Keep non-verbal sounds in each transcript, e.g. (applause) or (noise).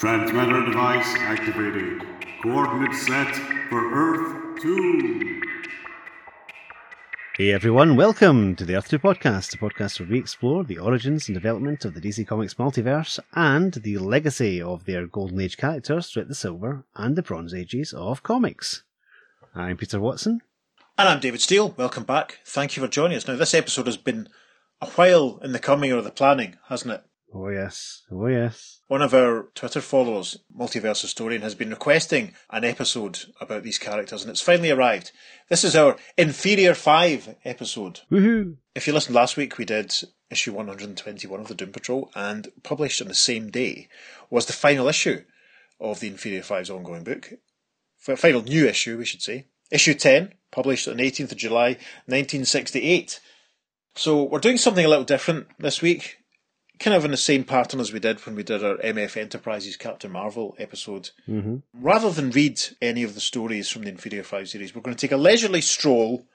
Transmitter device activated. Coordinates set for Earth 2. Hey everyone, welcome to the Earth 2 podcast, a podcast where we explore the origins and development of the DC Comics multiverse and the legacy of their Golden Age characters throughout the Silver and the Bronze Ages of comics. I'm Peter Watson. And I'm David Steele. Welcome back. Thank you for joining us. Now, this episode has been a while in the coming or the planning, hasn't it? Oh yes, oh yes. One of our Twitter followers, Multiverse Historian, has been requesting an episode about these characters, and it's finally arrived. This is our Inferior 5 episode. Woohoo! If you listened last week, we did issue 121 of the Doom Patrol, and published on the same day was the final issue of the Inferior 5's ongoing book. Final new issue, we should say. Issue 10, published on 18th of July 1968. So we're doing something a little different this week kind of in the same pattern as we did when we did our MF Enterprises Captain Marvel episode. Mm-hmm. Rather than read any of the stories from the Inferior 5 series, we're going to take a leisurely stroll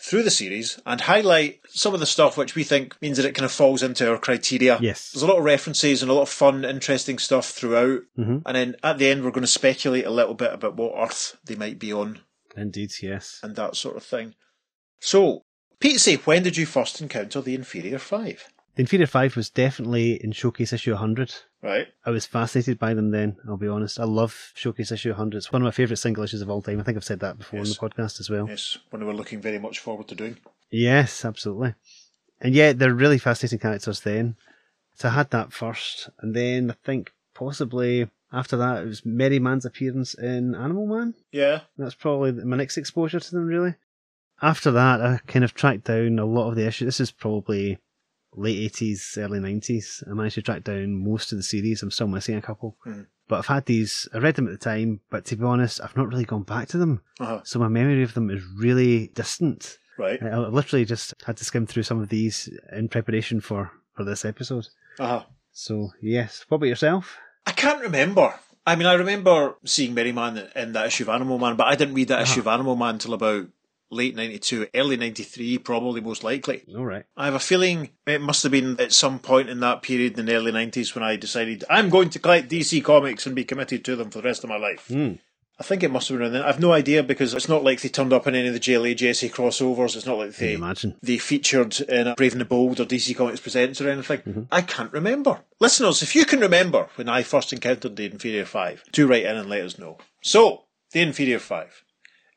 through the series and highlight some of the stuff which we think means that it kind of falls into our criteria. Yes. There's a lot of references and a lot of fun, interesting stuff throughout. Mhm. And then at the end, we're going to speculate a little bit about what Earth they might be on Indeed, yes. and that sort of thing. So, Pete, say, when did you first encounter the Inferior 5? The Inferior 5 was definitely in Showcase issue 100. Right? I was fascinated by them then, I'll be honest. I love Showcase issue 100. It's one of my favourite single issues of all time. I think I've said that before Yes. on the podcast as well. Yes, one we were looking very much forward to doing. Yes, absolutely. And yeah, they're really fascinating characters then. So I had that first, and then I think possibly after that it was Merryman's appearance in Animal Man. Yeah. That's probably my next exposure to them, really. After that, I kind of tracked down a lot of the issues. This is probably late 80s, early 90s. I managed to track down most of the series. I'm still missing a couple. Hmm. But I've had these, I read them at the time, but to be honest, I've not really gone back to them. Uh-huh. So my memory of them is really distant. Right. I literally just had to skim through some of these in preparation for, for this episode. Uh-huh. So, yes. What about yourself? I can't remember. I mean, I remember seeing Merryman in that issue of Animal Man, but I didn't read that issue of Animal Man until about late 92, early 93, probably most likely. All right. I have a feeling it must have been at some point in that period in the early 90s when I decided I'm going to collect DC comics and be committed to them for the rest of my life. Hmm. I think it must have been around then. I've no idea because it's not like they turned up in any of the JLA JSA crossovers. It's not like they imagine? they featured in a Brave and the Bold or DC Comics Presents or anything. Mm-hmm. I can't remember. Listeners, if you can remember when I first encountered the Inferior Five, do write in and let us know. So, the Inferior Five.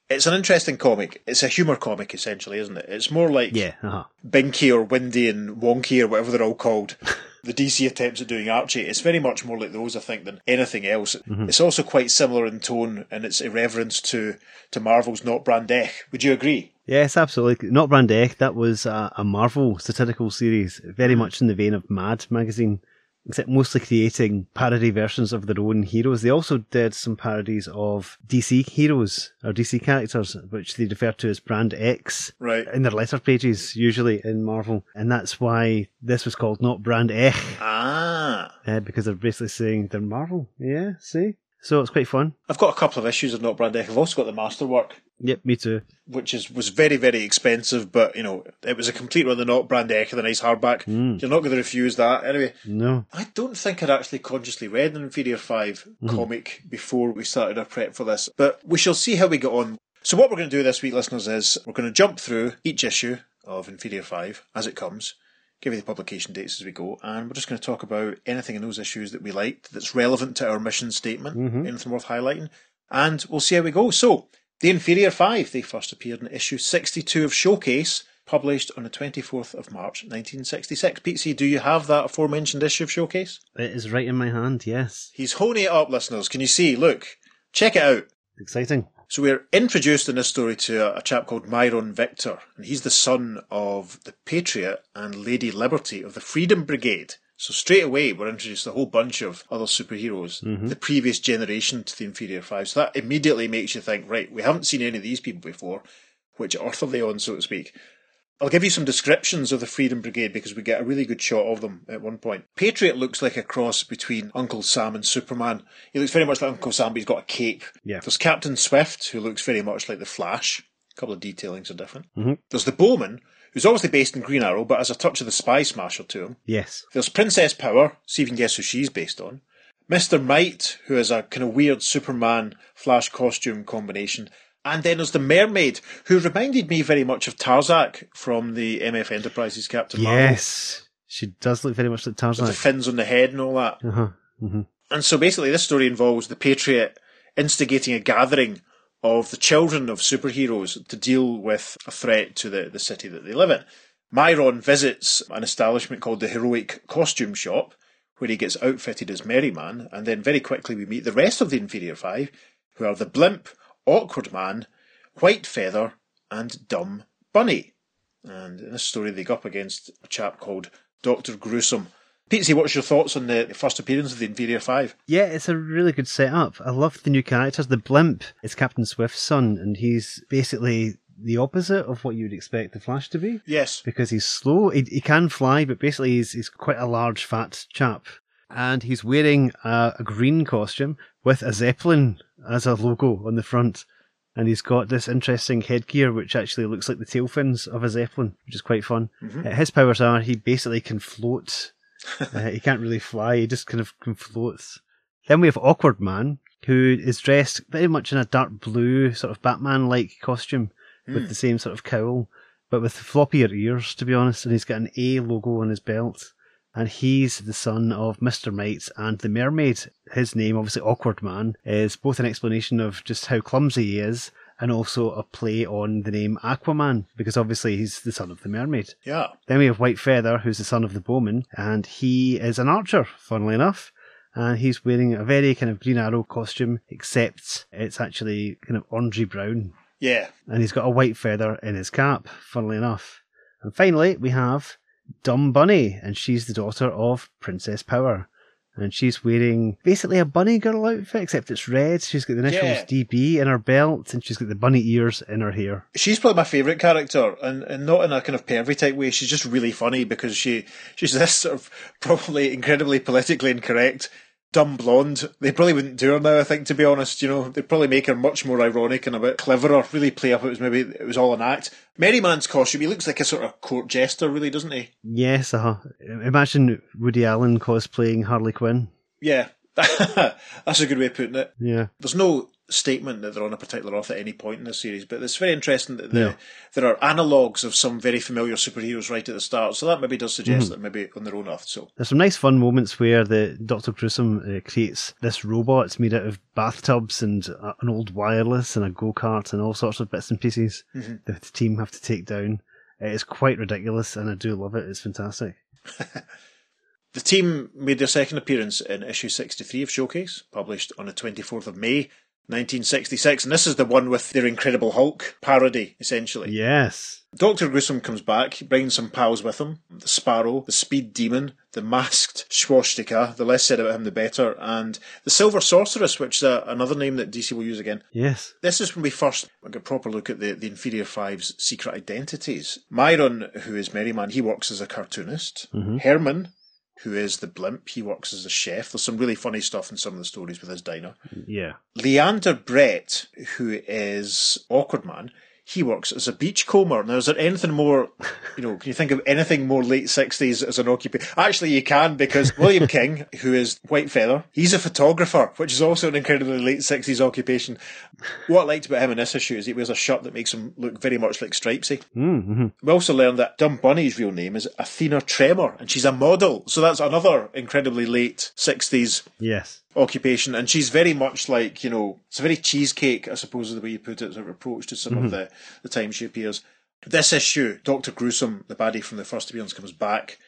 It's an interesting comic. It's a humour comic, essentially, isn't it? It's more like Yeah. Uh-huh. Binky or Windy and Wonky or whatever they're all called. (laughs) the DC attempts at doing Archie. It's very much more like those, I think, than anything else. It's also quite similar in tone and its irreverence to, to Marvel's Not Brand Echh. Would you agree? Yes, absolutely. Not Brand Echh, that was a, a Marvel satirical series, very much in the vein of Mad magazine, except mostly creating parody versions of their own heroes. They also did some parodies of DC heroes or DC characters, which they refer to as Brand X Right. in their letter pages, usually in Marvel. And that's why this was called Not Brand Echh, Ah. uh, because they're basically saying they're Marvel. Yeah, see? So it's quite fun. I've got a couple of issues of Not Brand. I've also got the Masterwork, Yep, me too. which is was very, very expensive, but, you know, it was a complete run of Not Brand Echh with a nice hardback. Mm. You're not going to refuse that. Anyway, No. I don't think I'd actually consciously read an Inferior 5 comic before we started our prep for this, but we shall see how we get on. So, what we're going to do this week, listeners, is we're going to jump through each issue of Inferior 5 as it comes, give you the publication dates as we go, and we're just going to talk about anything in those issues that we liked that's relevant to our mission statement, mm-hmm. anything worth highlighting, and we'll see how we go. So, the Inferior 5, they first appeared in issue 62 of Showcase, published on the 24th of March 1966. Pete do you have that aforementioned issue of Showcase? It is right in my hand, yes. He's honing it up, listeners. Can you see? Look, check it out. Exciting. So we're introduced in this story to a, a chap called Myron Victor, and he's the son of the Patriot and Lady Liberty of the Freedom Brigade. So straight away we're introduced to a whole bunch of other superheroes, mm-hmm. the previous generation to the Inferior Five. So that immediately makes you think, right, we haven't seen any of these people before. Which earth are they on, so to speak? I'll give you some descriptions of the Freedom Brigade because we get a really good shot of them at one point. Patriot looks like a cross between Uncle Sam and Superman. He looks very much like Uncle Sam, but he's got a cape. Yeah. There's Captain Swift, who looks very much like the Flash. A couple of detailings are different. Mhm. There's the Bowman, who's obviously based in Green Arrow, but has a touch of the Spy Smasher to him. Yes. There's Princess Power, see if you can guess who she's based on. Mr. Might, who is a kind of weird Superman Flash costume combination. And then there's the mermaid, who reminded me very much of Tarzak from the MF Enterprises Captain Marvel. Yes. She does look very much like With the fins on the head and all that. Uh-huh. hmm And so basically, this story involves the Patriot instigating a gathering of the children of superheroes to deal with a threat to the, the city that they live in. Myron visits an establishment called the Heroic Costume Shop, where he gets outfitted as Merryman, and then very quickly we meet the rest of the Inferior Five, who are the Blimp, Awkward Man, White Feather, and Dumb Bunny. And in this story, they go up against a chap called Dr. Gruesome. Petesy, what's your thoughts on the first appearance of the Inferior Five? Yeah, it's a really good setup. I love the new characters. The blimp is Captain Swift's son, and he's basically the opposite of what you would expect the Flash to be. Yes. because he's slow. He, he can fly, but basically he's, he's quite a large, fat chap. And he's wearing a, a green costume with a Zeppelin as a logo on the front. And he's got this interesting headgear, which actually looks like the tail fins of a Zeppelin, which is quite fun. Uh, His powers are he basically can float. uh, he can't really fly, he just kind of can float. Then we have Awkward Man, who is dressed very much in a dark blue, sort of Batman like costume with the same sort of cowl, but with floppier ears, to be honest. And he's got an A logo on his belt. And he's the son of Mr. Might's and the mermaid. His name, obviously Awkward Man, is both an explanation of just how clumsy he is and also a play on the name Aquaman, because obviously he's the son of the mermaid. Yeah. Then we have White Feather, who's the son of the bowman, and he is an archer, funnily enough. And he's wearing a very kind of Green Arrow costume, except it's actually kind of orangey brown. Yeah. And he's got a white feather in his cap, funnily enough. And finally, we have Dumb Bunny, and she's the daughter of Princess Power. And she's wearing basically a bunny girl outfit, except it's red. She's got the initials Yeah. DB in her belt, and she's got the bunny ears in her hair. She's probably my favourite character, and, and not in a kind of pervy type way. She's just really funny because she she's this sort of probably incredibly politically incorrect dumb blonde. They probably wouldn't do her now, I think, to be honest. You know, they'd probably make her much more ironic and a bit cleverer, really play up it was maybe it was all an act. Merryman's costume, he looks like a sort of court jester, really, doesn't he? Yes, uh huh. Imagine Woody Allen cosplaying Harley Quinn. Yeah. (laughs) That's a good way of putting it. Yeah. There's no statement that they're on a particular off at any point in the series, but it's very interesting that the, Yeah. there are analogues of some very familiar superheroes right at the start. So that maybe does suggest that maybe on their own earth. So There's some nice fun moments where the Dr. Gruesome uh, creates this robot. It's made out of bathtubs and uh, an old wireless and a go-kart and all sorts of bits and pieces that the team have to take down. It's quite ridiculous and I do love it. It's fantastic. (laughs) the team made their second appearance in issue 63 of Showcase, published on the 24th of May. 1966, and this is the one with their Incredible Hulk parody, essentially. Yes. Dr. Gruesome comes back, bringing some pals with him the Sparrow, the Speed Demon, the Masked Swastika, the less said about him the better, and the Silver Sorceress, which is a, another name that DC will use again. Yes. This is when we first get a proper look at the, the Inferior Five's secret identities. Myron, who is Merryman, he works as a cartoonist. Mm-hmm. Herman, who is the blimp, he works as a chef. There's some really funny stuff in some of the stories with his diner. Yeah. Leander Brett, who is Awkward Man, he works as a beachcomber. Now, is there anything more, you know, can you think of anything more late 60s as an occupation? Actually, you can, because William (laughs) King, who is White Feather, he's a photographer, which is also an incredibly late 60s occupation. What I liked about him in this issue is he wears a shirt that makes him look very much like Stripesy. Mm-hmm. We also learned that Dumb Bunny's real name is Athena Tremor, and she's a model. So that's another incredibly late 60s Yes. Occupation, and she's very much like you know, it's a very cheesecake, I suppose, is the way you put it, sort of approach to some of mm-hmm. the the time she appears. This issue, Doctor Gruesome, the baddie from the first appearance, comes back.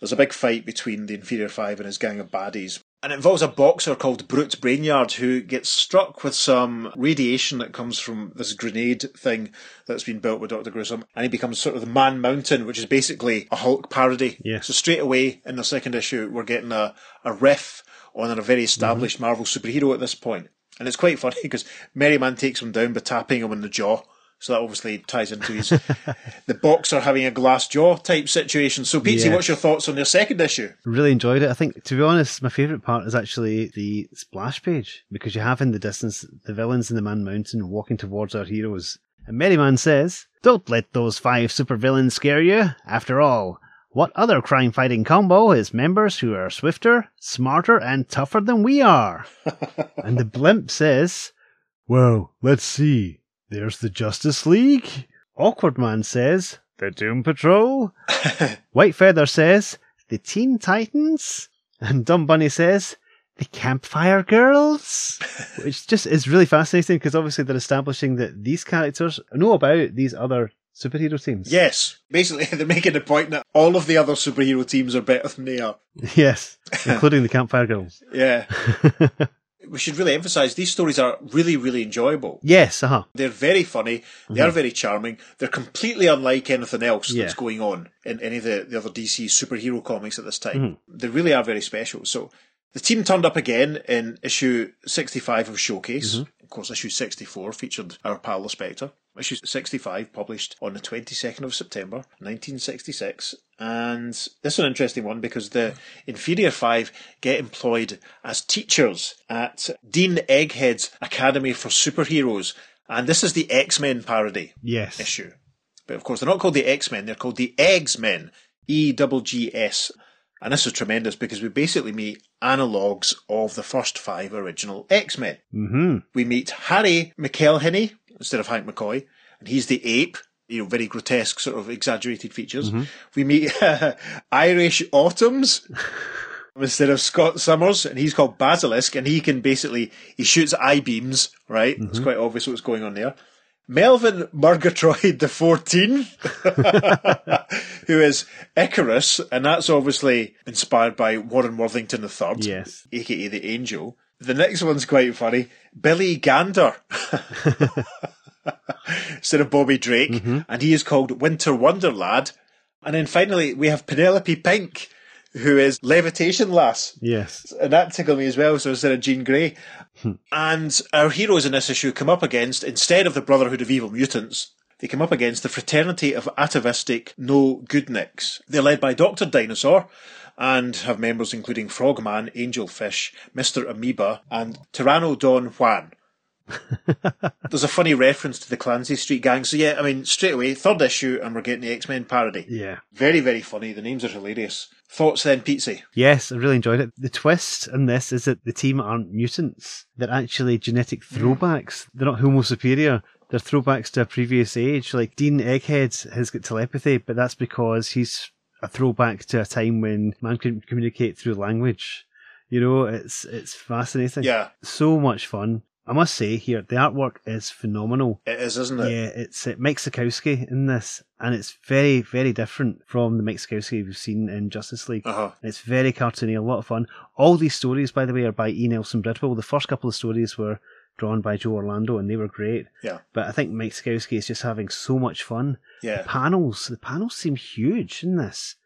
There's a big fight between the Inferior Five and his gang of baddies. And it involves a boxer called Brute Brainyard who gets struck with some radiation that comes from this grenade thing that's been built with Dr. Gruesome. And he becomes sort of the Man Mountain, which is basically a Hulk parody. Yes. So straight away in the second issue, we're getting a, a riff on a very established mm-hmm. Marvel superhero at this point. And it's quite funny because Merryman takes him down by tapping him on the jaw. So that obviously ties into his (laughs) the boxer having a glass jaw type situation. So Pete, Yes. what's your thoughts on their second issue? Really enjoyed it. I think, to be honest, my favourite part is actually the splash page because you have in the distance the villains in the Man Mountain walking towards our heroes. And Merryman says, Don't let those five supervillains scare you. After all, What other crime fighting combo has members who are swifter, smarter, and tougher than we are? (laughs) and the blimp says, Well, let's see. There's the Justice League. Awkward Man says, The Doom Patrol. (laughs) White Feather says, The Teen Titans. And Dumb Bunny says, The Campfire Girls. (laughs) Which just is really fascinating because obviously they're establishing that these characters know about these other superhero teams. Yes, basically (laughs) they're making the point that all of the other superhero teams are better than they are. (laughs) Yes, (laughs) including the Campfire Girls. Yeah. we should really emphasize these stories are really, really enjoyable. Yes, uh huh. They're very funny. They are mm-hmm. very charming. They're completely unlike anything else Yeah. that's going on in any of the, the other DC superhero comics at this time. Mm-hmm. They really are very special. So the team turned up again in issue 65 of Showcase. Mm-hmm. Of course, issue 64 featured our pal the Spectre. Issue 65 published on the 22nd of September 1966. And this is an interesting one because the Inferior Five get employed as teachers at Dean Egghead's Academy for Superheroes. And this is the X Men parody Yes. issue. But of course, they're not called the X Men, they're called the Eggs Men. E double G S. And this is tremendous because we basically meet analogues of the first five original X Men. Mm-hmm. We meet Harry McElhinney instead of Hank McCoy, and he's the ape. You know, very grotesque, sort of exaggerated features. Mm-hmm. We meet (laughs) Irish Autumns (laughs) instead of Scott Summers, and he's called Basilisk, and he can basically he shoots eye beams. Right, it's mm-hmm. quite obvious what's going on there. Melvin Murgatroyd (laughs) the 14th, who is Icarus, and that's obviously inspired by Warren Worthington III Yes. aka the Angel. The next one's quite funny. Billy Gander. (laughs) Instead of Bobby Drake. Mm-hmm. And he is called Winter Wonder Lad. And then finally, we have Penelope Pink, who is Levitation Lass. Yes. And that tickled me as well, so instead of Jean Grey. Hmm. and our heroes in this issue come up against, instead of the Brotherhood of Evil Mutants, they come up against the Fraternity of Atavistic No Goodniks. They're led by Dr. Dinosaur and have members including Frogman, Angelfish, Mr. Amoeba, and Pteranodon Juan. (laughs) There's a funny reference to the Clancy Street gang. So yeah, I mean, straight away, third issue, and we're getting the X-Men parody. Yeah. Very, very funny. The names are hilarious. Thoughts then, Petesy? Yes, I really enjoyed it. The twist in this is that the team aren't mutants. They're actually genetic hmm. throwbacks. They're not Homo superior. They're throwbacks to a previous age. Like Dean Egghead has got telepathy, but that's because he's a throwback to a time when man couldn't communicate through language. You know, it's it's fascinating. Yeah, So much fun. I must say here, the artwork is phenomenal. it is, isn't it? Yeah, it's uh, Mike Sekowsky in this, and it's very, very different from the Mike Sekowsky we've seen in Justice League. Uh huh. It's very cartoony, a lot of fun. All these stories, by the way, are by E. Nelson Bridwell. The first couple of stories were drawn by Joe Orlando, and they were great. Yeah. But I think Mike Sekowsky is just having so much fun. Yeah. Panels, the panels seem huge in this,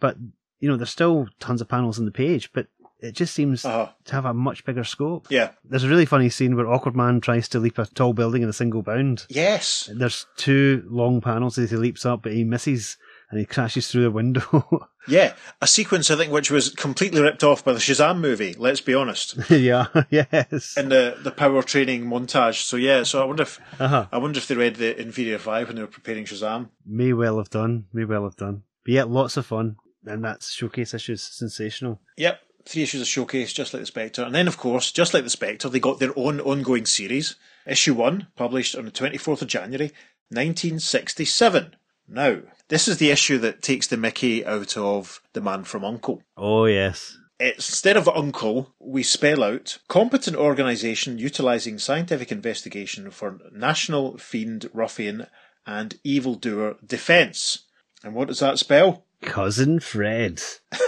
but you know, there's still tons of panels on the page, but it just seems Uh huh. to have a much bigger scope. Yeah. There's a really funny scene where Awkward Man tries to leap a tall building in a single bound. Yes. There's two long panels as he leaps up, but he misses and he crashes through the window. (laughs) Yeah. A sequence, I think, which was completely ripped off by the Shazam movie, let's be honest. (laughs) yeah, yes. In the, the power training montage. So yeah, so I wonder if Uh-huh. I wonder if they read the Inferior Five when they were preparing Shazam. May well have done. May well have done. But yeah, lots of fun. And that's showcase issues sensational. Yep. Three issues of Showcase, just like the Spectre. And then, of course, just like the Spectre, they got their own ongoing series. Issue 1, published on the 24th of January, 1967. Now, this is the issue that takes the Mickey out of The Man from Uncle. Oh yes. It's, instead of uncle, we spell out competent organisation utilising scientific investigation for national fiend, ruffian, and evildoer defence. And what does that spell? Cousin Fred. (laughs)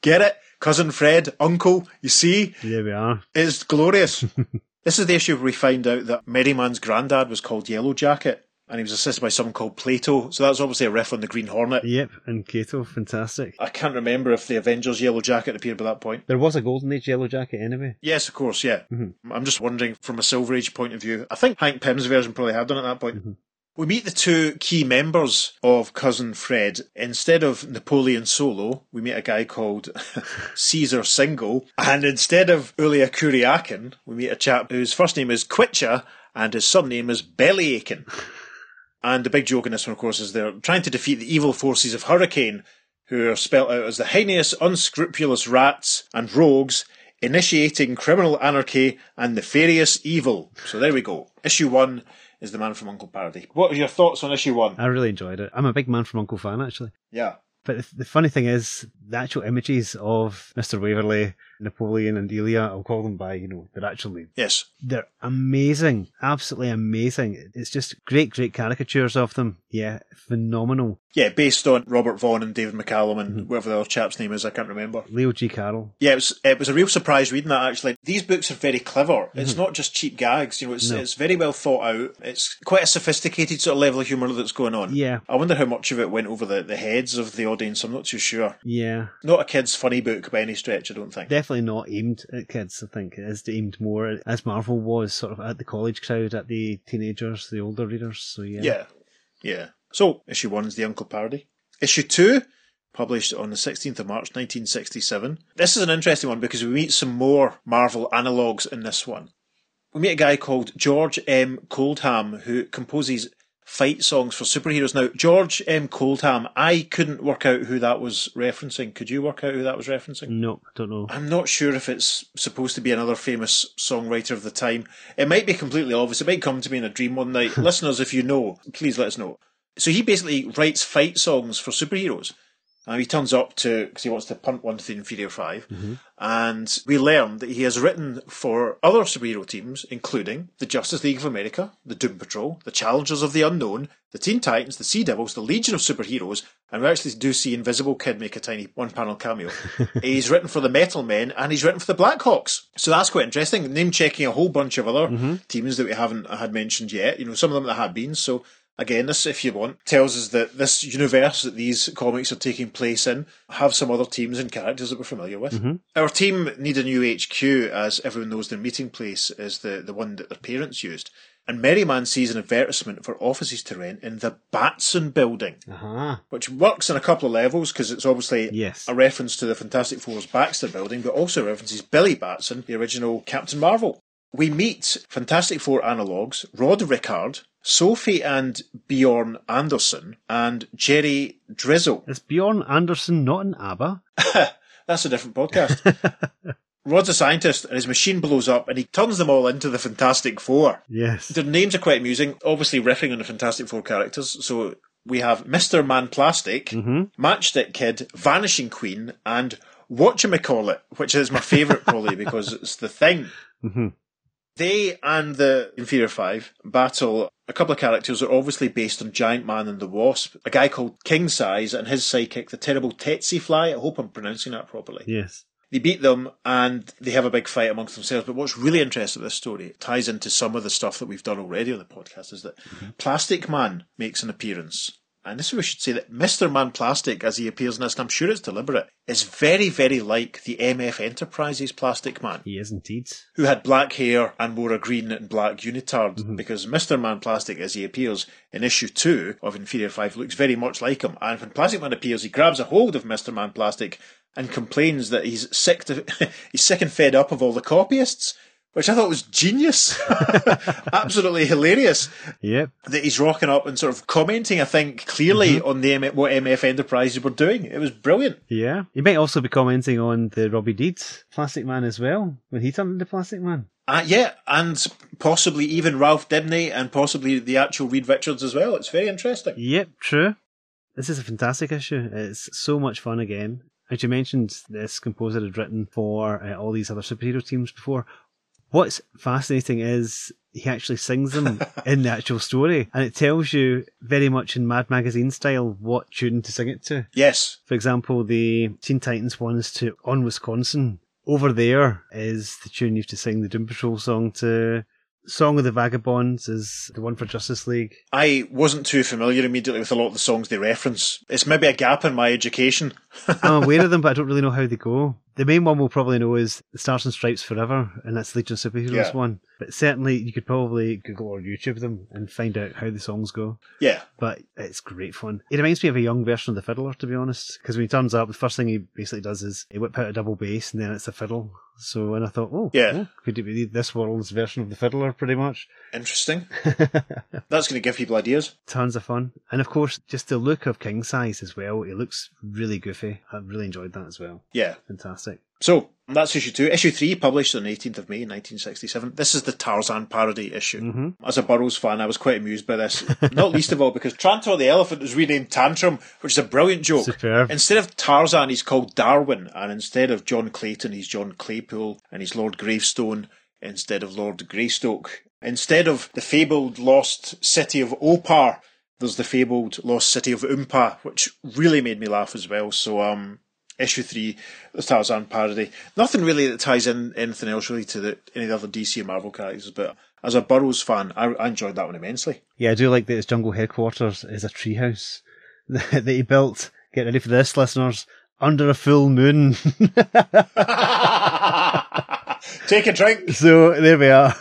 Get it? Cousin Fred, uncle, you see? There we are. It's glorious. (laughs) this is the issue where we find out that Merryman's granddad was called Yellow Jacket. And he was assisted by someone called Plato. So that's obviously a riff on the Green Hornet. Yep, and Cato, fantastic. I can't remember if the Avengers Yellow Jacket appeared by that point. There was a Golden Age Yellow Jacket anyway. Yes, of course, yeah. Mm-hmm. I'm just wondering from a Silver Age point of view. I think Hank Pym's version probably had done at that point. Mm-hmm. We meet the two key members of Cousin Fred. Instead of Napoleon Solo, we meet a guy called (laughs) Caesar Single. And instead of Illya Kuryakin, we meet a chap whose first name is Quitcha and his surname is Bellyaching. (laughs) And the big joke in this one, of course, is they're trying to defeat the evil forces of Hurricane, who are spelt out as the heinous, unscrupulous rats and rogues initiating criminal anarchy and nefarious evil. So there we go. Issue one is The Man from Uncle Parody. What are your thoughts on issue one? I really enjoyed it. I'm a big Man from Uncle fan, actually. Yeah. But the funny thing is, the actual images of Mr. Waverley, Napoleon, and Delia, I'll call them by, you know, they're actually, Yes. they're amazing. Absolutely amazing. It's just great, great caricatures of them. Yeah, phenomenal. Yeah, based on Robert Vaughan and David McCallum and mm-hmm. whatever the other chap's name is, I can't remember. Leo G. Carroll. Yeah, it was it was a real surprise reading that actually. These books are very clever. It's mm-hmm. not just cheap gags, you know, it's No. it's very well thought out. It's quite a sophisticated sort of level of humour that's going on. Yeah, I wonder how much of it went over the, the heads of the audience, I'm not too sure. yeah. Not a kid's funny book by any stretch, I don't think. Definitely not aimed at kids, I think. It is aimed more, as Marvel was, sort of at the college crowd, at the teenagers, the older readers. So, yeah. Yeah. Yeah. So, issue one is the Uncle Parody. Issue two, published on the 16th of March 1967. This is an interesting one because we meet some more Marvel analogues in this one. We meet a guy called George M. Coldham who composes fight songs for superheroes. Now, George M. Coldham, I couldn't work out who that was referencing. Could you work out who that was referencing? No, I don't know. I'm not sure if it's supposed to be another famous songwriter of the time. It might be completely obvious. It might come to me in a dream one night. (laughs) Listeners, if you know, please let us know. So he basically writes fight songs for superheroes. And he turns up to, because he wants to punt one to the inferior 5 mm-hmm. And we learn that he has written for other superhero teams, including the Justice League of America, the Doom Patrol, the Challengers of the Unknown, the Teen Titans, the Sea Devils, the Legion of Superheroes, and we actually do see Invisible Kid make a tiny one panel cameo. (laughs) he's written for the Metal Men and he's written for the Blackhawks. So that's quite interesting. Name checking a whole bunch of other mm-hmm. teams that we haven't had mentioned yet. You know, some of them that have been. So again, this, if you want, tells us that this universe that these comics are taking place in have some other teams and characters that we're familiar with. Mm-hmm. Our team need a new HQ, as everyone knows their meeting place is the, the one that their parents used. And Merryman sees an advertisement for offices to rent in the Batson building, Aha. which works on a couple of levels because it's obviously Yes. a reference to the Fantastic Four's Baxter building, but also references Billy Batson, the original Captain Marvel. We meet Fantastic Four analogues Rod Rickard, Sophie and Bjorn Anderson, and Jerry Drizzle. Is Bjorn Anderson not an ABBA? (laughs) That's a different podcast. (laughs) Rod's a scientist and his machine blows up and he turns them all into the Fantastic Four. Yes. Their names are quite amusing, obviously riffing on the Fantastic Four characters. So we have Mr. Man Plastic, Matchstick Kid, Vanishing Queen, and Whatchamacallit, which is my favourite probably because it's the thing. Mhm. They and the Inferior Five battle a couple of characters that are obviously based on Giant Man and the Wasp, a guy called King Size and his sidekick, the terrible Tsetse Fly. I hope I'm pronouncing that properly. Yes. They beat them and they have a big fight amongst themselves. But what's really interesting about this story, it ties into some of the stuff that we've done already on the podcast, is that mm-hmm. Plastic Man makes an appearance. And this is we should say that Mr. Man Plastic, as he appears in this, and I'm sure it's deliberate, is very, very like the MF Enterprises Plastic Man He is indeed. who had black hair and wore a green and black unitard mm-hmm. because Mr. Man Plastic, as he appears in issue two of Inferior 5, looks very much like him. And when Plastic Man appears, he grabs a hold of Mr. Man Plastic and complains that he's sick to, (laughs) he's sick and fed up of all the copyists, which I thought was genius. (laughs) Absolutely hilarious Yep. that he's rocking up and sort of commenting, I think, clearly on the M- what MF Enterprises were doing. It was brilliant. Yeah. He might also be commenting on the Robby Reed's Plastic Man as well, when he turned into Plastic Man. Uh, yeah, and possibly even Ralph Dibney and possibly the actual Reed Richards as well. It's very interesting. Yep, true. This is a fantastic issue. It's so much fun again. As you mentioned, this composer had written for uh, all these other superhero teams before. What's fascinating is he actually sings them (laughs) in the actual story, and it tells you very much in Mad Magazine style what tune to sing it to. Yes, For example, the Teen Titans one is to On Wisconsin. Over there is the tune you have to sing the Doom Patrol song to. Song of the Vagabonds is the one for Justice League. I wasn't too familiar immediately with a lot of the songs they reference. It's maybe a gap in my education. I'm aware of them, but I don't really know how they go. The main one we'll probably know is the Stars and Stripes Forever, and that's Legion of Superheroes Yeah. one. But certainly you could probably Google or YouTube them and find out how the songs go. Yeah. But it's great fun. It reminds me of a young version of the fiddler, to be honest, because when he turns up, the first thing he basically does is he whip out a double bass and then it's a fiddle. So, and I thought, oh, Yeah. could it be this world's version of the fiddler, pretty much? Interesting. (laughs) That's going to give people ideas. Tons of fun. And of course, just the look of King Size as well. It looks really goofy. I really enjoyed that as well. Yeah. Fantastic. So that's issue two. Issue three, published on the 18th of May, 1967. This is the Tarzan parody issue. Mm-hmm. As a Burroughs fan, I was quite amused by this. Not least of all because Tantor the elephant is renamed Tantrum, which is a brilliant joke. Superb. Instead of Tarzan, he's called Darwin, and instead of John Clayton, he's John Claypool, and he's Lord Gravestone instead of Lord Greystoke. Instead of the fabled lost city of Opar, there's the fabled lost city of Oompa, which really made me laugh as well. So, um, issue three, the Tarzan parody. Nothing really that ties in anything else really to the, any of the other DC and Marvel characters, but as a Burroughs fan, I, I enjoyed that one immensely. Yeah, I do like that his jungle headquarters is a treehouse (laughs) that he built. Get ready for this, listeners. Under a full moon. (laughs) (laughs) Take a drink. so there we are.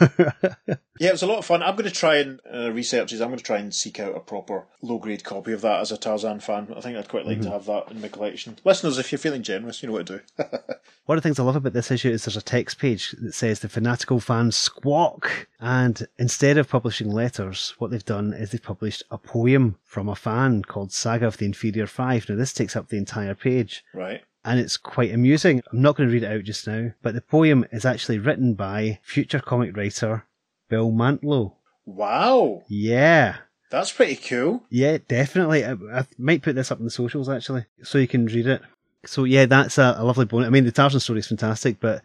Yeah, it was a lot of fun. I'm going to try and uh, research these. I'm going to try and seek out a proper low grade copy of that as a Tarzan fan. I think I'd quite like to have that in my collection. Listeners, if you're feeling generous, you know what to do. (laughs) One of the things I love about this issue is there's a text page that says the fanatical fans squawk. And instead of publishing letters, what they've done is they've published a poem from a fan called Saga of the Inferior Five. Now this takes up the entire page. right. and it's quite amusing. I'm not going to read it out just now, but the poem is actually written by future comic writer Bill Mantlo. Wow. Yeah. That's pretty cool. Yeah, definitely. I, I might put this up in the socials actually, so you can read it. So yeah, that's a, a lovely bonus. I mean, the Tarzan story is fantastic, but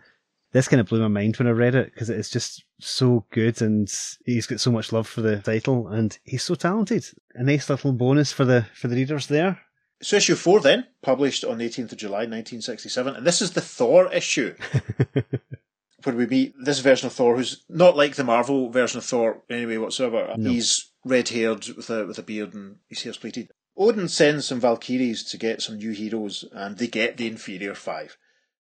this kind of blew my mind when I read it because it's just so good, and he's got so much love for the title, and he's so talented. A nice little bonus for the for the readers there. So issue four then, published on the 18th of July 1967, and this is the Thor issue. (laughs) where we meet this version of Thor, who's not like the Marvel version of Thor in any way whatsoever. No. He's red-haired with a with a beard and his hair's pleated. Odin sends some Valkyries to get some new heroes, and they get the inferior five.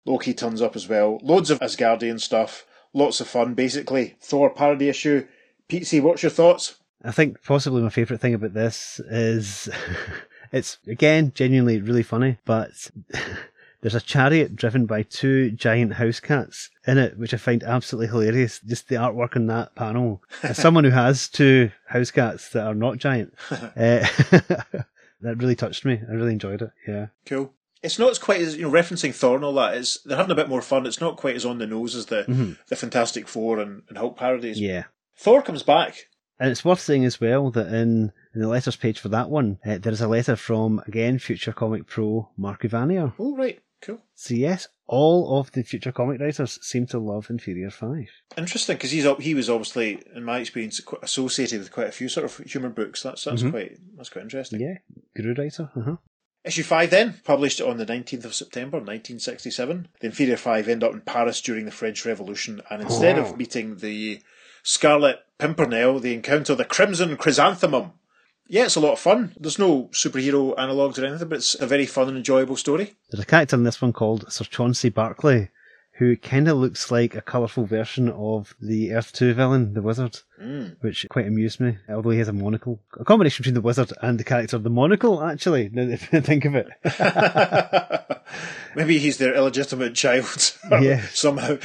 Loki turns up as well. Loads of Asgardian stuff. Lots of fun, basically. Thor parody issue. Pete what's your thoughts? I think possibly my favourite thing about this is (laughs) it's again genuinely really funny, but (laughs) there's a chariot driven by two giant house cats in it, which I find absolutely hilarious. Just the artwork on that panel. As (laughs) someone who has two house cats that are not giant, uh, (laughs) (laughs) that really touched me. I really enjoyed it. Yeah. Cool. It's not as quite as you know, referencing Thor and all that. It's they're having a bit more fun. It's not quite as on the nose as the the Fantastic Four and, and Hulk parodies. Yeah. Thor comes back. And it's worth saying as well that in, in the letters page for that one, uh, there is a letter from, again, Future Comic Pro Mark Evanier. Oh right, cool. So yes, all of the future comic writers seem to love Inferior Five. Interesting because he's he was obviously, in my experience, associated with quite a few sort of humour books. That's that's quite that's quite interesting. Yeah, Groo writer. Uh-huh. Issue five then published on the nineteenth of September, nineteen sixty seven. The Inferior Five end up in Paris during the French Revolution, and instead of meeting the Scarlet Pimpernel, they encounter the Crimson Chrysanthemum. Yeah, it's a lot of fun. There's no superhero analogues or anything, but it's a very fun and enjoyable story. There's a character in this one called Sir Chauncey Barclay, who kind of looks like a colourful version of the Earth 2 villain, the Wizard, mm. which quite amused me, although he has a monocle. A combination between the Wizard and the character of the monocle, actually, (laughs) now that I think of it. (laughs) Maybe he's their illegitimate child (laughs) Yeah. somehow.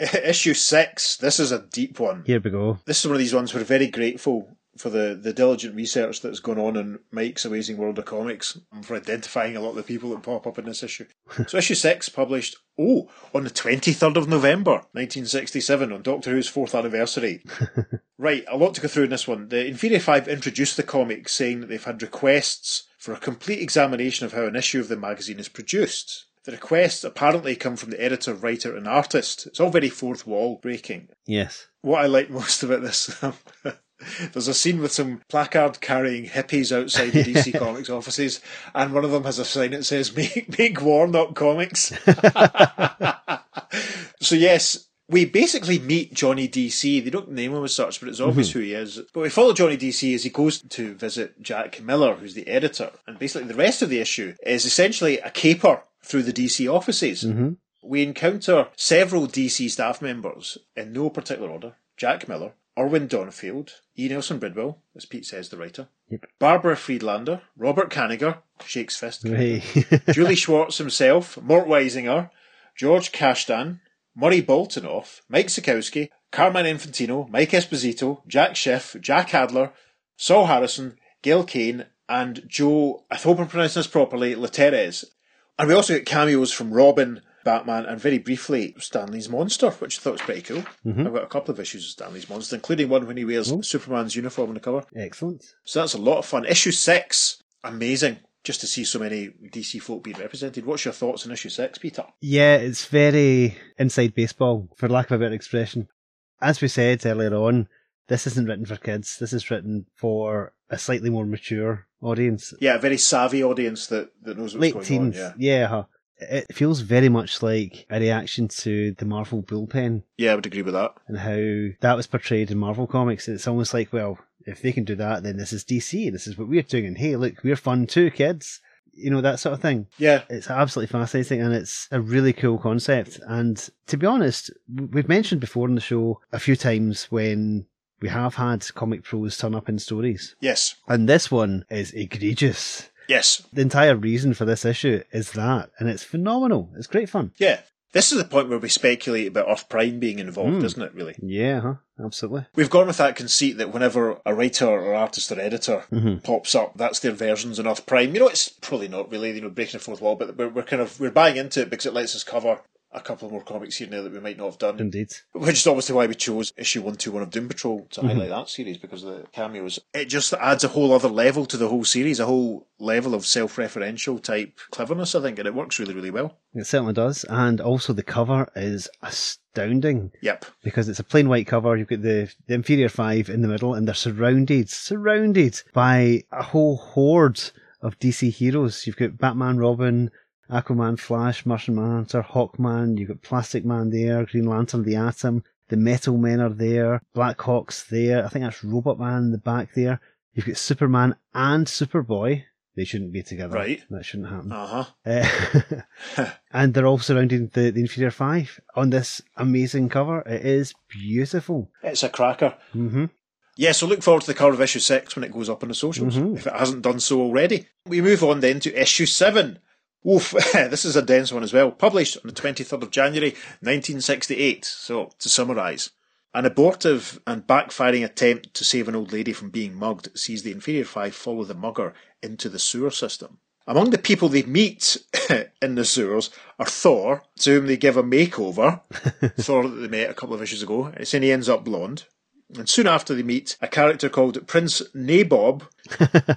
Issue six. This is a deep one. Here we go. This is one of these ones we're very grateful for the, the diligent research that's gone on in Mike's Amazing World of Comics and for identifying a lot of the people that pop up in this issue. (laughs) so issue six published oh on the twenty third of November, nineteen sixty seven, on Doctor Who's fourth anniversary. (laughs) right, a lot to go through in this one. The Inferior Five introduced the comic saying that they've had requests for a complete examination of how an issue of the magazine is produced. The requests apparently come from the editor, writer, and artist. It's all very fourth wall breaking Yes. what I like (laughs) most about this, um, there's a scene with some placard carrying hippies outside the DC (laughs) Comics offices, and one of them has a sign that says "Make make war, not comics." (laughs) (laughs) so yes. We basically meet Johnny DC. They don't name him as such, but it's obvious mm-hmm. who he is. But we follow Johnny DC as he goes to visit Jack Miller, who's the editor. And basically, the rest of the issue is essentially a caper through the DC offices. Mm-hmm. we encounter several DC staff members in no particular order. Jack Miller, Irwin Donenfeld, E. Nelson Bridwell, as Pete says, the writer, Yep. Barbara Friedlander, Robert Kanigher, Shakes Fist, Hey. (laughs) Julie Schwartz himself, Mort Weisinger, George Kashdan, Murray Boltinoff, Mike Sekowsky, Carmine Infantino, Mike Esposito, Jack Schiff, Jack Adler, Sol Harrison, Gil Kane, and Joe, I hope I'm pronouncing this properly, Letterese. And we also get cameos from Robin, Batman, and very briefly Stanley's Monster, which I thought was pretty cool. Mm-hmm. I've got a couple of issues of Stanley's Monster, including one when he wears oh. Superman's uniform on the cover. Excellent. So that's a lot of fun. Issue six, amazing. Just to see so many DC folk being represented. What's your thoughts on issue six, Peter? Yeah, it's very inside baseball, for lack of a better expression. As we said earlier on, this isn't written for kids. This is written for a slightly more mature audience. Yeah, a very savvy audience that, that knows what's Late going teens. on. Yeah. yeah. Uh-huh. It feels very much like a reaction to the Marvel bullpen yeah, I would agree with that. and how that was portrayed in Marvel comics. It's almost like, well, if they can do that, then this is DC. This is what we're doing. And hey, look, we're fun too, kids. You know, that sort of thing. Yeah, It's absolutely fascinating and it's a really cool concept. And to be honest, we've mentioned before in the show a few times when we have had comic pros turn up in stories. yes, And this one is egregious. Yes, The entire reason for this issue is that, and it's phenomenal. It's great fun. yeah. This is the point where we speculate about Earth Prime being involved, Hmm. isn't it, really? Yeah, huh? absolutely. We've gone with that conceit that whenever a writer or artist or editor Mhm. pops up, that's their versions on Earth Prime. You know, it's probably not really, you know, breaking the fourth wall, but we're, we're kind of, we're buying into it because it lets us cover a couple more comics here and there that we might not have done. Indeed. Which is obviously why we chose issue 121 of Doom Patrol to Mm-hmm. highlight that series because of the cameos. It just adds a whole other level to the whole series, a whole level of self referential type cleverness, I think, and it works really, really well. It certainly does. And also the cover is astounding Yep. because it's a plain white cover. You've got the, the inferior five in the middle and they're surrounded, surrounded by a whole horde of DC heroes. You've got Batman, Robin, Aquaman, Flash, Martian Manhunter, Hawkman. You've got Plastic Man there, Green Lantern, the Atom. The Metal Men are there. Black Hawk's there. I think that's Robot Man in the back there. You've got Superman and Superboy. They shouldn't be together. Right. That shouldn't happen. Uh huh. Uh, (laughs) and they're all surrounding the, the Inferior Five on this amazing cover. It is beautiful. It's a cracker. hmm Yeah, so look forward to the cover of issue 6 when it goes up on the socials, Mhm. if it hasn't done so already. We move on then to issue 7. Oof, (laughs) this is a dense one as well. Published on the 23rd of January 1968. So, to summarise, an abortive and backfiring attempt to save an old lady from being mugged sees the Inferior Five follow the mugger into the sewer system. Among the people they meet (laughs) in the sewers are Thor, to whom they give a makeover. (laughs) Thor that they met a couple of issues ago. It's saying he ends up blonde. And soon after they meet a character called Prince Nabob,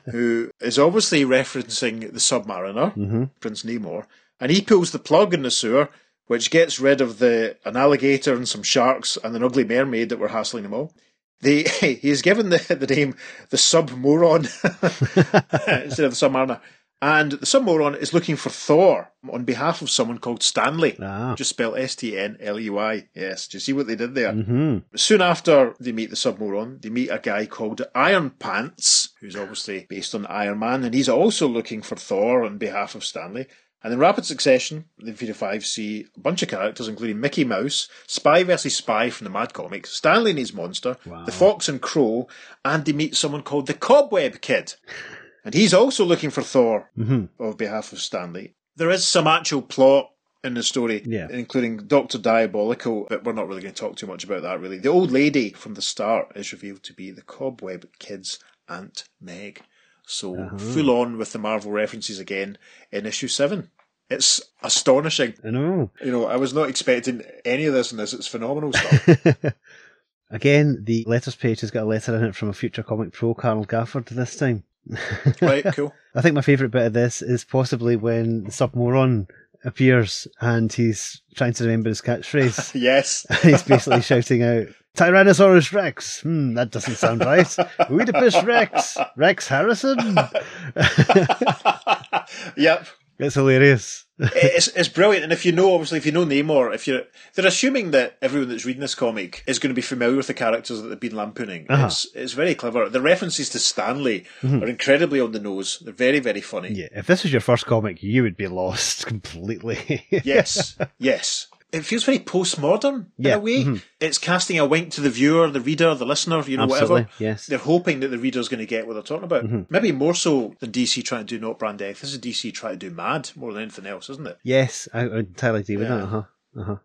(laughs) who is obviously referencing the Submariner, hmm Prince Namor, and he pulls the plug in the sewer, which gets rid of the an alligator and some sharks and an ugly mermaid that were hassling them all. They, (laughs) he is given the, the name the Submoron (laughs) instead of the Submariner. And the Submoron is looking for Thor on behalf of someone called Stanley. Ah. Just spell S T N L E Y. Yes. Do you see what they did there? hmm Soon after they meet the Submoron, they meet a guy called Iron Pants, who's obviously based on Iron Man, and he's also looking for Thor on behalf of Stanley. And in rapid succession, the Inferior Five see a bunch of characters, including Mickey Mouse, Spy vs. Spy from the Mad Comics, Stanley and his monster, Wow. the Fox and Crow, and they meet someone called the Cobweb Kid. And he's also looking for Thor hmm on behalf of Stanley. There is some actual plot in the story, Yeah. including Doctor Diabolical, but we're not really going to talk too much about that. Really, the old lady from the start is revealed to be the Cobweb Kid's Aunt Meg. So Uh-huh. full on with the Marvel references again in issue seven. It's astonishing. I know. You know, I was not expecting any of this in this. It's phenomenal (laughs) stuff. Again, the letters page has got a letter in it from a future comic pro, Carl Gafford, this time. Right, (laughs) cool. I think my favourite bit of this is possibly when the Submoron appears and he's trying to remember his catchphrase. (laughs) Yes. (laughs) he's basically shouting out, Tyrannosaurus Rex. Hmm, that doesn't sound right. Oedipus Rex. Rex Harrison. yep. It's hilarious. It's it's brilliant, and if you know, obviously, if you know Namor, if you're, they're assuming that everyone that's reading this comic is going to be familiar with the characters that they've been lampooning. Uh-huh. It's it's very clever. The references to Stanley are incredibly on the nose. They're very very funny. Yeah, if this was your first comic, you would be lost (laughs) completely. Yes, (laughs) yes. It feels very postmodern in a way. mhm. It's casting a wink to the viewer, the reader, the listener, you know, Absolutely, whatever. yes. They're hoping that the reader's going to get what they're talking about. Mm-hmm. Maybe more so than DC trying to do Not Brand Death. This is DC trying to do Mad more than anything else, isn't it? Yes, I entirely agree with Yeah. that. Uh-huh. Uh-huh.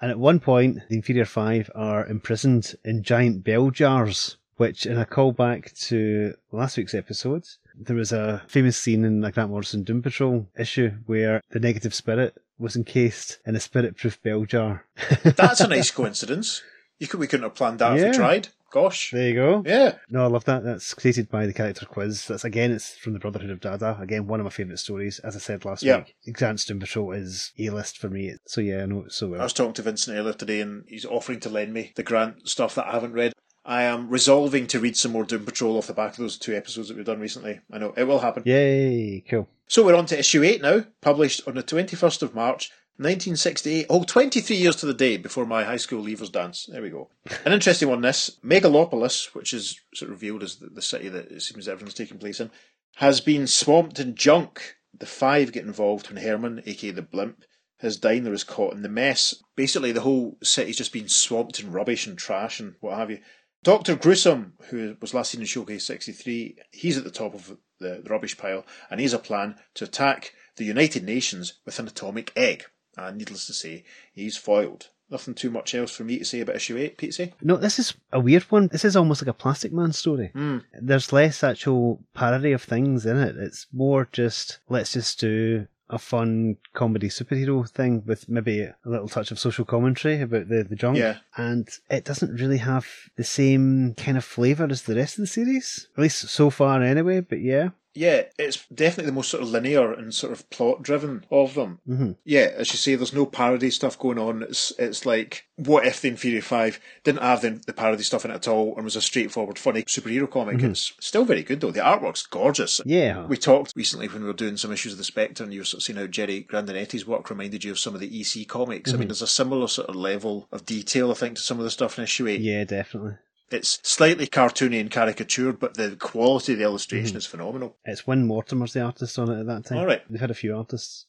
And at one point, the Inferior Five are imprisoned in giant bell jars, which, in a callback to last week's episode, there was a famous scene in the Grant Morrison Doom Patrol issue where the negative spirit was encased in a spirit-proof bell jar. (laughs) That's a nice (laughs) coincidence. You could, we couldn't have planned that if we tried. Gosh. There you go. Yeah. No, I love that. That's created by the character quiz. That's again, it's from the Brotherhood of Dada. Again, one of my favourite stories. As I said last Yeah. week, Grant's Doom Patrol is a list for me. So yeah, I know it so well. I was talking to Vincent earlier today and he's offering to lend me the Grant stuff that I haven't read. I am resolving to read some more Doom Patrol off the back of those two episodes that we've done recently. I know, it will happen. Yay! Cool. So we're on to issue 8 now, published on the 21st of March, 1968. Oh, 23 years to the day before my high school leavers dance. There we go. An (laughs) interesting one, this. Megalopolis, which is sort of revealed as the, the city that it seems everything's taking place in, has been swamped in junk. The five get involved when Herman, aka the blimp, his diner is caught in the mess. Basically, the whole city's just been swamped in rubbish and trash and what have you. Dr. Gruesome, who was last seen in Showcase 63, he's at the top of the, the rubbish pile and he has a plan to attack the United Nations with an atomic egg. And needless to say, he's foiled. Nothing too much else for me to say about issue 8, Pete. No, this is a weird one. This is almost like a Plastic Man story. Hmm. There's less actual parody of things in it. It's more just let's just do a fun comedy superhero thing with maybe a little touch of social commentary about the, the junk. Yeah. And it doesn't really have the same kind of flavour as the rest of the series. At least so far anyway, but yeah. Yeah, it's definitely the most sort of linear and sort of plot driven of them. hmm Yeah, as you say, there's no parody stuff going on. It's it's like what if the Inferior Five didn't have the, the parody stuff in it at all and was a straightforward, funny superhero comic? It's still very good though. The artwork's gorgeous. Yeah. We talked recently when we were doing some issues of the Spectre, and you were sort of seeing how Jerry Grandinetti's work reminded you of some of the EC comics. I mean, there's a similar sort of level of detail, I think, to some of the stuff in issue eight. yeah, definitely. It's slightly cartoony and caricatured, but the quality of the illustration mm-hmm. is phenomenal. It's Win Mortimer's the artist on it at that time. All right. They've had a few artists.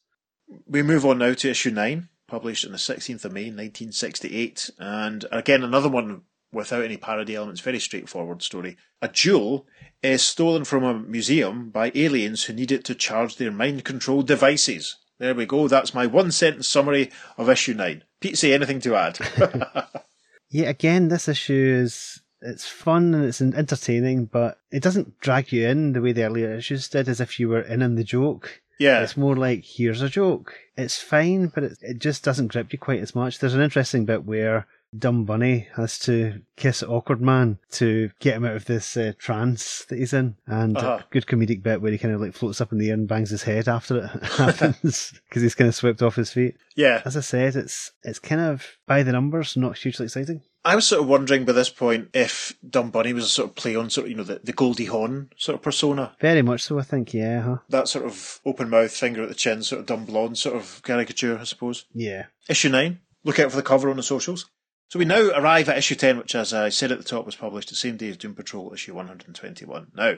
We move on now to issue 9, published on the 16th of May 1968. And again, another one without any parody elements, very straightforward story. A jewel is stolen from a museum by aliens who need it to charge their mind controlled devices. There we go. That's my one sentence summary of issue 9. Pete, say anything to add? (laughs) (laughs) Yeah, again, this issue is it's fun and it's entertaining, but it doesn't drag you in the way the earlier issues did, as if you were in on the joke. yeah. It's more like here's a joke. It's fine, but it, it just doesn't grip you quite as much. There's an interesting bit where Dumb Bunny has to kiss Awkward Man to get him out of this uh, trance that he's in, and Uh-huh. a good comedic bit where he kind of like floats up in the air and bangs his head after it (laughs) happens because he's kind of swept off his feet. Yeah. As I said, it's it's kind of by the numbers, not hugely exciting. I was sort of wondering by this point if Dumb Bunny was a sort of play on sort of, you know, the, the Goldie Hawn sort of persona. Very much so, I think. Yeah, huh? That sort of open mouth, finger at the chin, sort of dumb blonde sort of caricature, I suppose. Yeah. Issue 9. Look out for the cover on the socials. So we now arrive at issue 10, which, as I said at the top, was published the same day as Doom Patrol, issue 121. Now,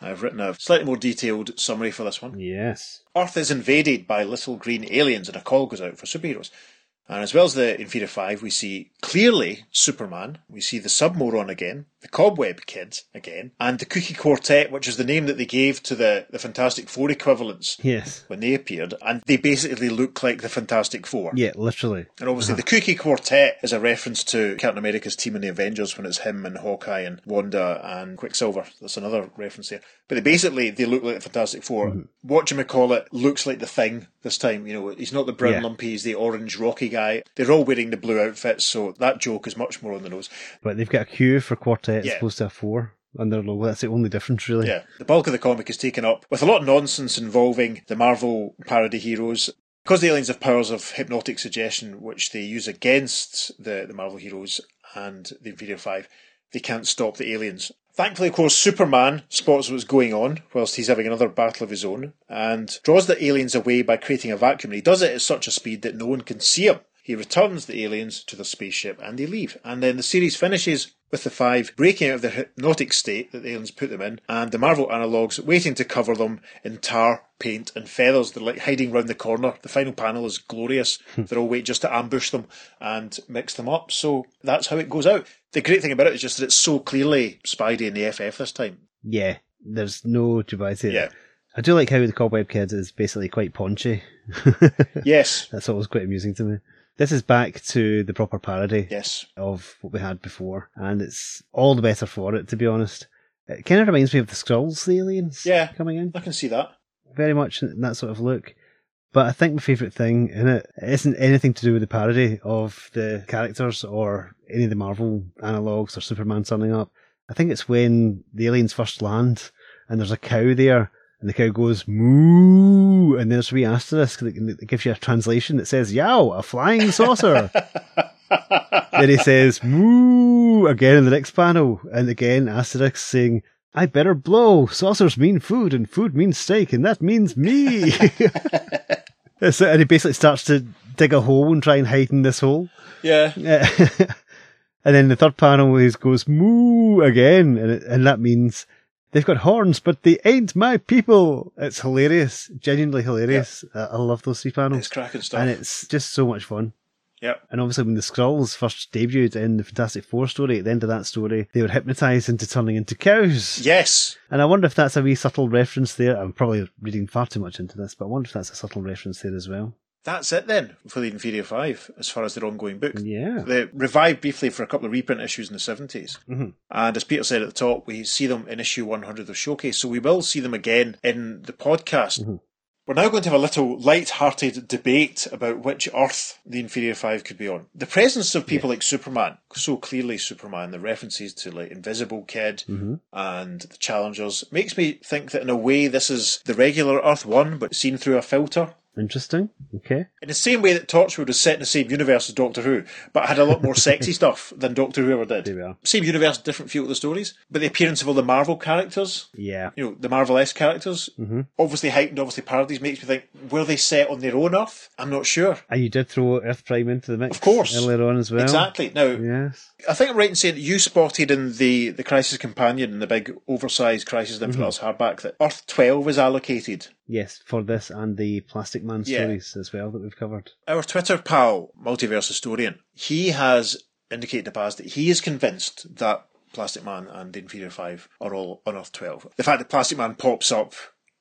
I've written a slightly more detailed summary for this one. Yes. Earth is invaded by little green aliens, and a call goes out for superheroes. And as well as the Inferior Five, we see clearly Superman, we see the Submoron again, the Cobweb Kid again, and the Kooky Quartet, which is the name that they gave to the, the Fantastic Four equivalents Yes. when they appeared, and they basically look like the Fantastic Four. Yeah, literally. And obviously, uh-huh. the Kooky Quartet is a reference to Captain America's team in the Avengers when it's him and Hawkeye and Wanda and Quicksilver. That's another reference there. But they basically they look like the Fantastic 4 mm-hmm. What you call it looks like the Thing this time. You know, he's not the brown Yeah. lumpy, he's the orange rocky guy. They're all wearing the blue outfits, so that joke is much more on the nose. But they've got a Q for quartet Yeah. as opposed to a four on their logo. That's the only difference, really. Yeah, the bulk of the comic is taken up with a lot of nonsense involving the Marvel parody heroes. Because the aliens have powers of hypnotic suggestion, which they use against the, the Marvel heroes and the Inferior Five, they can't stop the aliens Thankfully, of course, Superman spots what's going on whilst he's having another battle of his own and draws the aliens away by creating a vacuum. And he does it at such a speed that no one can see him. He returns the aliens to their spaceship and they leave. And then the series finishes with the five breaking out of the hypnotic state that the aliens put them in, and the Marvel analogues waiting to cover them in tar, paint, and feathers. They're like hiding round the corner. The final panel is glorious. Hmm. They're all waiting just to ambush them and mix them up. So that's how it goes out. The great thing about it is just that it's so clearly Spidey and the FF this time. Yeah, there's no dubiety. Yeah. I do like how the Cobweb Kid is basically quite paunchy. (laughs) Yes. That's always quite amusing to me. This is back to the proper parody Yes. of what we had before, and it's all the better for it, to be honest. It kind of reminds me of the Skrulls, the aliens Yeah. coming in. I can see that. Very much in that sort of look. But I think my favourite thing in it isn't anything to do with the parody of the characters or any of the Marvel analogues or Superman turning up. I think it's when the aliens first land and there's a cow there and the cow goes moo and there's a wee asterisk that that gives you a translation that says yow, a flying saucer. (laughs) then he says moo again in the next panel and again asterisk saying I better blow. Saucers mean food, and food means steak, and that means me. (laughs) so, and he basically starts to dig a hole and try and hide in this hole. Yeah. (laughs) and then the third panel he goes moo again, and, it, and that means they've got horns, but they ain't my people. It's hilarious, genuinely hilarious. I, I love those three panels, It's cracking stuff. and it's just so much fun. Yep. And obviously, when the Skrulls first debuted in the Fantastic Four story, at the end of that story, they were hypnotized into turning into cows. Yes. And I wonder if that's a wee subtle reference there. I'm probably reading far too much into this, but I wonder if that's a subtle reference there as well. That's it then for the Inferior Five as far as their ongoing book. Yeah. They revived briefly for a couple of reprint issues in the 70s. Mhm. And as Peter said at the top, we see them in issue 100 of Showcase. So we will see them again in the podcast. Mhm. We're now going to have a little light-hearted debate about which Earth the Inferior Five could be on. The presence of people like Superman, so clearly Superman, the references to like Invisible Kid Mhm. and the Challengers, makes me think that in a way this is the regular Earth One, but seen through a filter. Interesting. Okay. In the same way that Torchwood was set in the same universe as Doctor Who, but had a lot more sexy (laughs) stuff than Doctor Who ever did. we are. Same universe, different feel to the stories. But the appearance of all the Marvel characters, Yeah. you know, the Marvel-esque characters, Mhm. obviously heightened, obviously parodies, makes me think, were they set on their own Earth? I'm not sure. And you did throw Earth Prime into the mix, Of course. earlier on as well. Exactly. Now, Yes. I think I'm right in saying that you spotted in the, the Crisis Companion, in the big oversized Crisis Mm-hmm. Infinite hardback, that Earth 12 is allocated. Yes, for this and the Plastic Man Yeah. stories as well that we've covered. Our Twitter pal, Multiverse Historian, he has indicated in the past that he is convinced that Plastic Man and the Inferior Five are all on Earth 12. The fact that Plastic Man pops up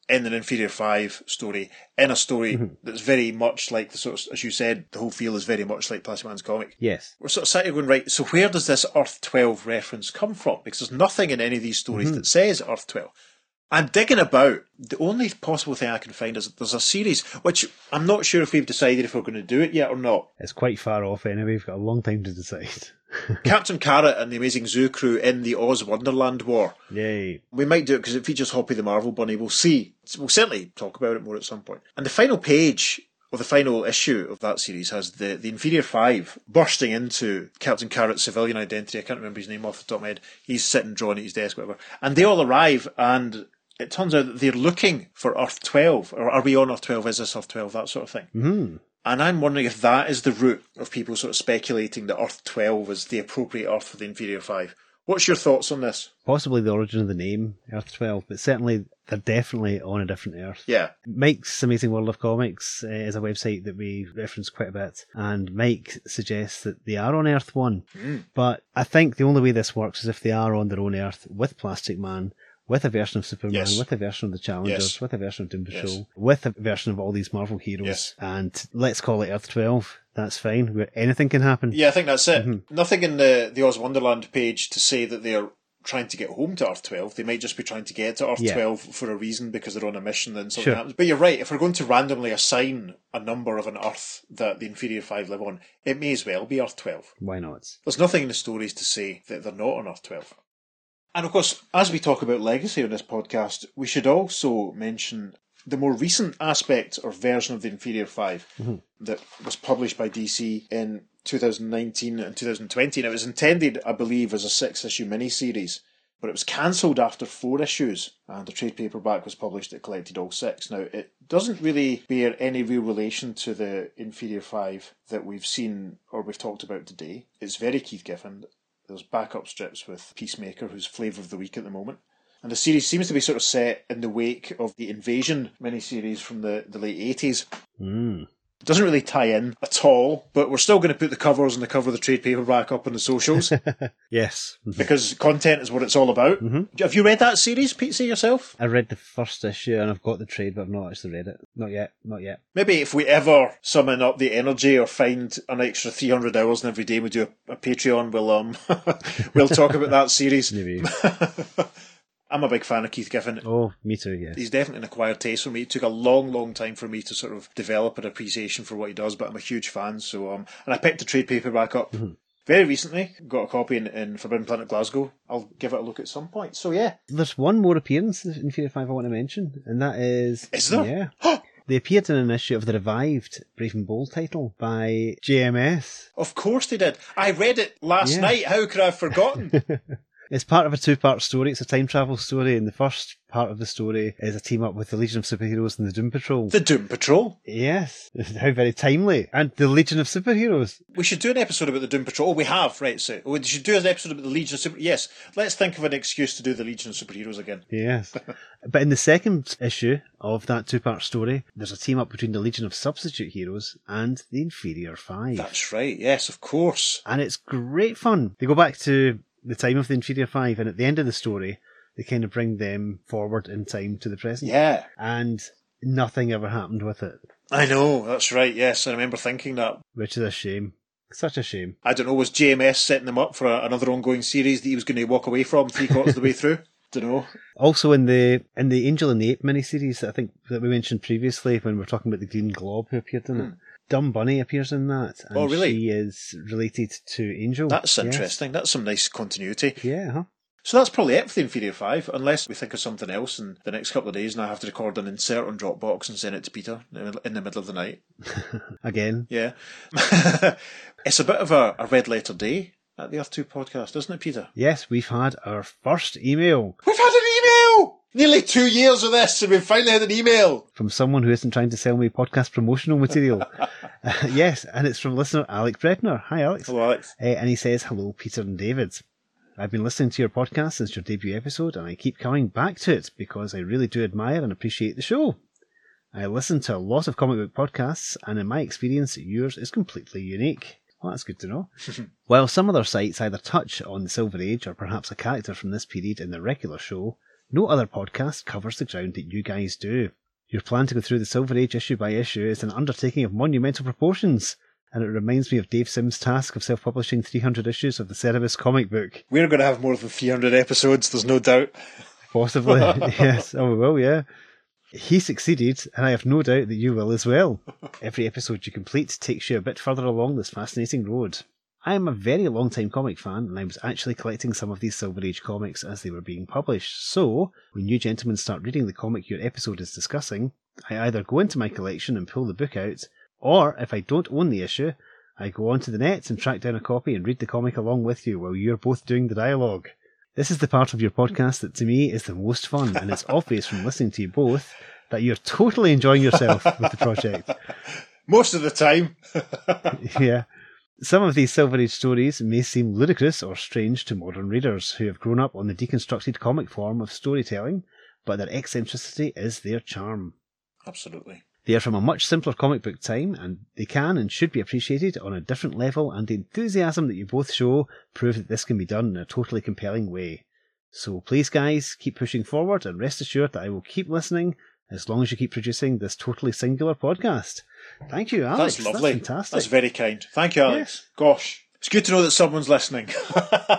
in an Inferior Five story, in a story mm-hmm. that's very much like the sort of, as you said, the whole feel is very much like Plastic Man's comic. Yes. We're sort of sitting going, right, so where does this Earth 12 reference come from? Because there's nothing in any of these stories mm-hmm. that says Earth 12. I'm digging about. The only possible thing I can find is that there's a series, which I'm not sure if we've decided if we're going to do it yet or not. It's quite far off anyway. We've got a long time to decide. (laughs) Captain Carrot and the Amazing Zoo crew in the Oz Wonderland War. Yay. We might do it because it features Hoppy the Marvel Bunny. We'll see. We'll certainly talk about it more at some point. And the final page or the final issue of that series has the, the Inferior Five bursting into Captain Carrot's civilian identity. I can't remember his name off the top of my head. He's sitting drawing at his desk, whatever. And they all arrive and it turns out that they're looking for Earth 12. Or are we on Earth 12? Is this Earth 12? That sort of thing. Hmm. And I'm wondering if that is the root of people sort of speculating that Earth 12 is the appropriate Earth for the Inferior Five. What's your thoughts on this? Possibly the origin of the name, Earth 12, but certainly they're definitely on a different Earth. Yeah. Mike's Amazing World of Comics uh, is a website that we reference quite a bit, and Mike suggests that they are on Earth 1. Mm. But I think the only way this works is if they are on their own Earth with Plastic Man, with a version of Superman, Yes. with a version of the Challengers, Yes. with a version of Doom Yes. Patrol, with a version of all these Marvel heroes, Yes. and let's call it Earth 12. That's fine, where anything can happen. Yeah, I think that's it. Mhm. Nothing in the, the Oz Wonderland page to say that they're trying to get home to Earth 12. They might just be trying to get to Earth Yeah. 12 for a reason because they're on a mission and something Sure. happens. But you're right, if we're going to randomly assign a number of an Earth that the Inferior 5 live on, it may as well be Earth 12. Why not? There's nothing in the stories to say that they're not on Earth 12. And of course, as we talk about legacy on this podcast, we should also mention the more recent aspect or version of the Inferior 5 Mhm. that was published by DC in 2019 and 2020. And it was intended, I believe, as a six issue miniseries. but it was cancelled after four issues, and the trade paperback was published that collected all six. Now, it doesn't really bear any real relation to the Inferior Five that we've seen or we've talked about today. It's very Keith Giffen. There's backup strips with Peacemaker, who's flavour of the week at the moment. And the series seems to be sort of set in the wake of the Invasion miniseries from the, the late 80s. Mm. Doesn't really tie in at all, but we're still going to put the covers and the cover of the trade paperback up on the socials (laughs) Yes. because content is what it's all about. Mhm. Have you read that series, Pete, yourself? I read the first issue and I've got the trade, but I've not actually read it. Not yet. Not yet. Maybe if we ever summon up the energy or find an extra 300 hours in every day we do a, a Patreon, we'll, um, (laughs) we'll talk about that series. Maybe. (laughs) I'm a big fan of Keith Giffen. oh, me too, yes. He's definitely an acquired taste for me. It took a long, long time for me to sort of develop an appreciation for what he does, but I'm a huge fan. So, um, and I picked the trade paperback up very recently. Got a copy in, in Forbidden Planet Glasgow. I'll give it a look at some point. So, yeah, There's one more appearance Inferior 5 I want to mention, and that is. Is there? Yeah. (gasps) They appeared in an issue of the revived Brave and Bold title by JMS. of course they did. I read it last Yeah. night. How could I have forgotten? (laughs) It's part of a two part story. It's a time travel story, and the first part of the story is a team up with the Legion of Superheroes and the Doom Patrol. the Doom Patrol. yes, (laughs) how very timely. And the Legion of Superheroes. We should do an episode about the Doom Patrol. Oh, we have, right? So we should do an episode about the Legion of Super. Yes, let's think of an excuse to do the Legion of Superheroes again. Yes. (laughs) but in the second issue of that two part story, there's a team up between the Legion of Substitute Heroes and the Inferior Five. That's right. Yes, of course. and it's great fun. They go back to the time of the Inferior Five, and at the end of the story, they kind of bring them forward in time to the present. Yeah, And nothing ever happened with it, I know. That's right. Yes, I remember thinking that. which is a shame. Such a shame. I don't know. Was JMS setting them up for a, another ongoing series that he was going to walk away from three quarters of the way through? (laughs) Don't know. Also in the in the Angel and the Ape miniseries that I think that we mentioned previously when we were talking about the Green Glob who appeared in it. Hmm. Dumb Bunny appears in that. And Hmm. Oh, really? She is related to Angel. That's Yes. interesting. That's some nice continuity. Yeah, huh? So that's probably it for the Inferior Five, unless we think of something else in the next couple of days and I have to record an insert on Dropbox and send it to Peter in the middle of the night. (laughs) Again. Yeah. (laughs) it's a bit of a, a red letter day at the Earth 2 podcast, isn't it, Peter? Yes, we've had our first email We've had an email! Nearly two years of this and we've finally had an email. from someone who isn't trying to sell me podcast promotional material. (laughs) Uh, yes, and it's from listener Alec Bredner. Hi, Alex. Hello, Alex. Uh, and he says, Hello, Peter and David. I've been listening to your podcast since your debut episode, and I keep coming back to it because I really do admire and appreciate the show. I listen to a lot of comic book podcasts, and in my experience, yours is completely unique. Well, that's good to know. (laughs) While some other sites either touch on the Silver Age or perhaps a character from this period in their regular show, no other podcast covers the ground that you guys do. Your plan to go through the Silver Age issue by issue is an undertaking of monumental proportions, and it reminds me of Dave Sim's task of self publishing 300 issues of the Cerebus comic book. We're going to have more than 300 episodes, there's no doubt. (laughs) Possibly, (laughs) yes. Oh, we will, yeah. He succeeded, and I have no doubt that you will as well. (laughs) Every episode you complete takes you a bit further along this fascinating road. I am a very long time comic fan, and I was actually collecting some of these Silver Age comics as they were being published. So, when you gentlemen start reading the comic your episode is discussing, I either go into my collection and pull the book out, or if I don't own the issue, I go onto the net and track down a copy and read the comic along with you while you're both doing the dialogue. This is the part of your podcast that to me is the most fun, and it's (laughs) obvious from listening to you both that you're totally enjoying yourself with the project. (laughs) Most of the time. (laughs) yeah. Some of these Silver Age stories may seem ludicrous or strange to modern readers who have grown up on the deconstructed comic form of storytelling, but their eccentricity is their charm. Absolutely. They are from a much simpler comic book time, and they can and should be appreciated on a different level, and the enthusiasm that you both show prove that this can be done in a totally compelling way. So please, guys, keep pushing forward, and rest assured that I will keep listening as long as you keep producing this totally singular podcast. Thank you, Alex. That's lovely. fantastic. That's very kind. Thank you, Alex. Gosh. It's good to know that someone's listening.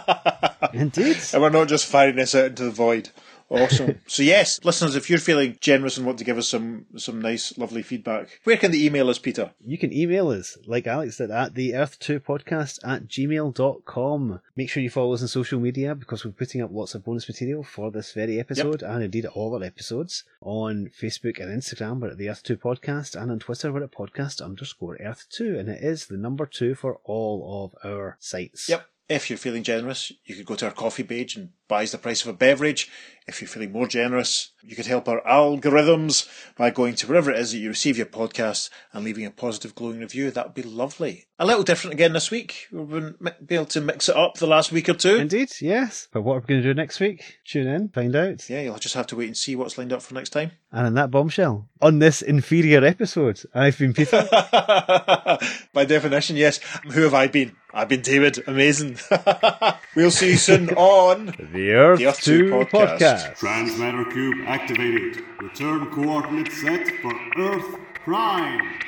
(laughs) Indeed. and we're not just firing this out into the void. Awesome. (laughs) so yes, listeners, if you're feeling generous and want to give us some some nice, lovely feedback, where can they email us, Peter? You can email us, like Alex did, at the earth2podcast at gmail.com. Make sure you follow us on social media because we're putting up lots of bonus material for this very episode and indeed all our episodes. On Facebook and Instagram, we're at the Earth2 Podcast, and on Twitter, we're at podcast underscore Earth2, and it is the number two for all of our sites. Yep. If you're feeling generous, you could go to our Ko-fi page and buys the price of a beverage. If you're feeling more generous, you could help our algorithms by going to wherever it is that you receive your podcast and leaving a positive glowing review. That would be lovely. A little different again this week. We've been be able to mix it up the last week or two. Indeed, yes. But what are we going to do next week? Tune in, find out. Yeah, you'll just have to wait and see what's lined up for next time. And in that bombshell, on this inferior episode, I've been Peter. (laughs) By definition, yes. Who have I been? I've been David. Amazing. (laughs) we'll see you soon (laughs) on the Earth, The Earth 2 2 podcast. podcast. Transmatter cube activated. Return coordinates set for Earth Prime.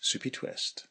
Soupy Twist.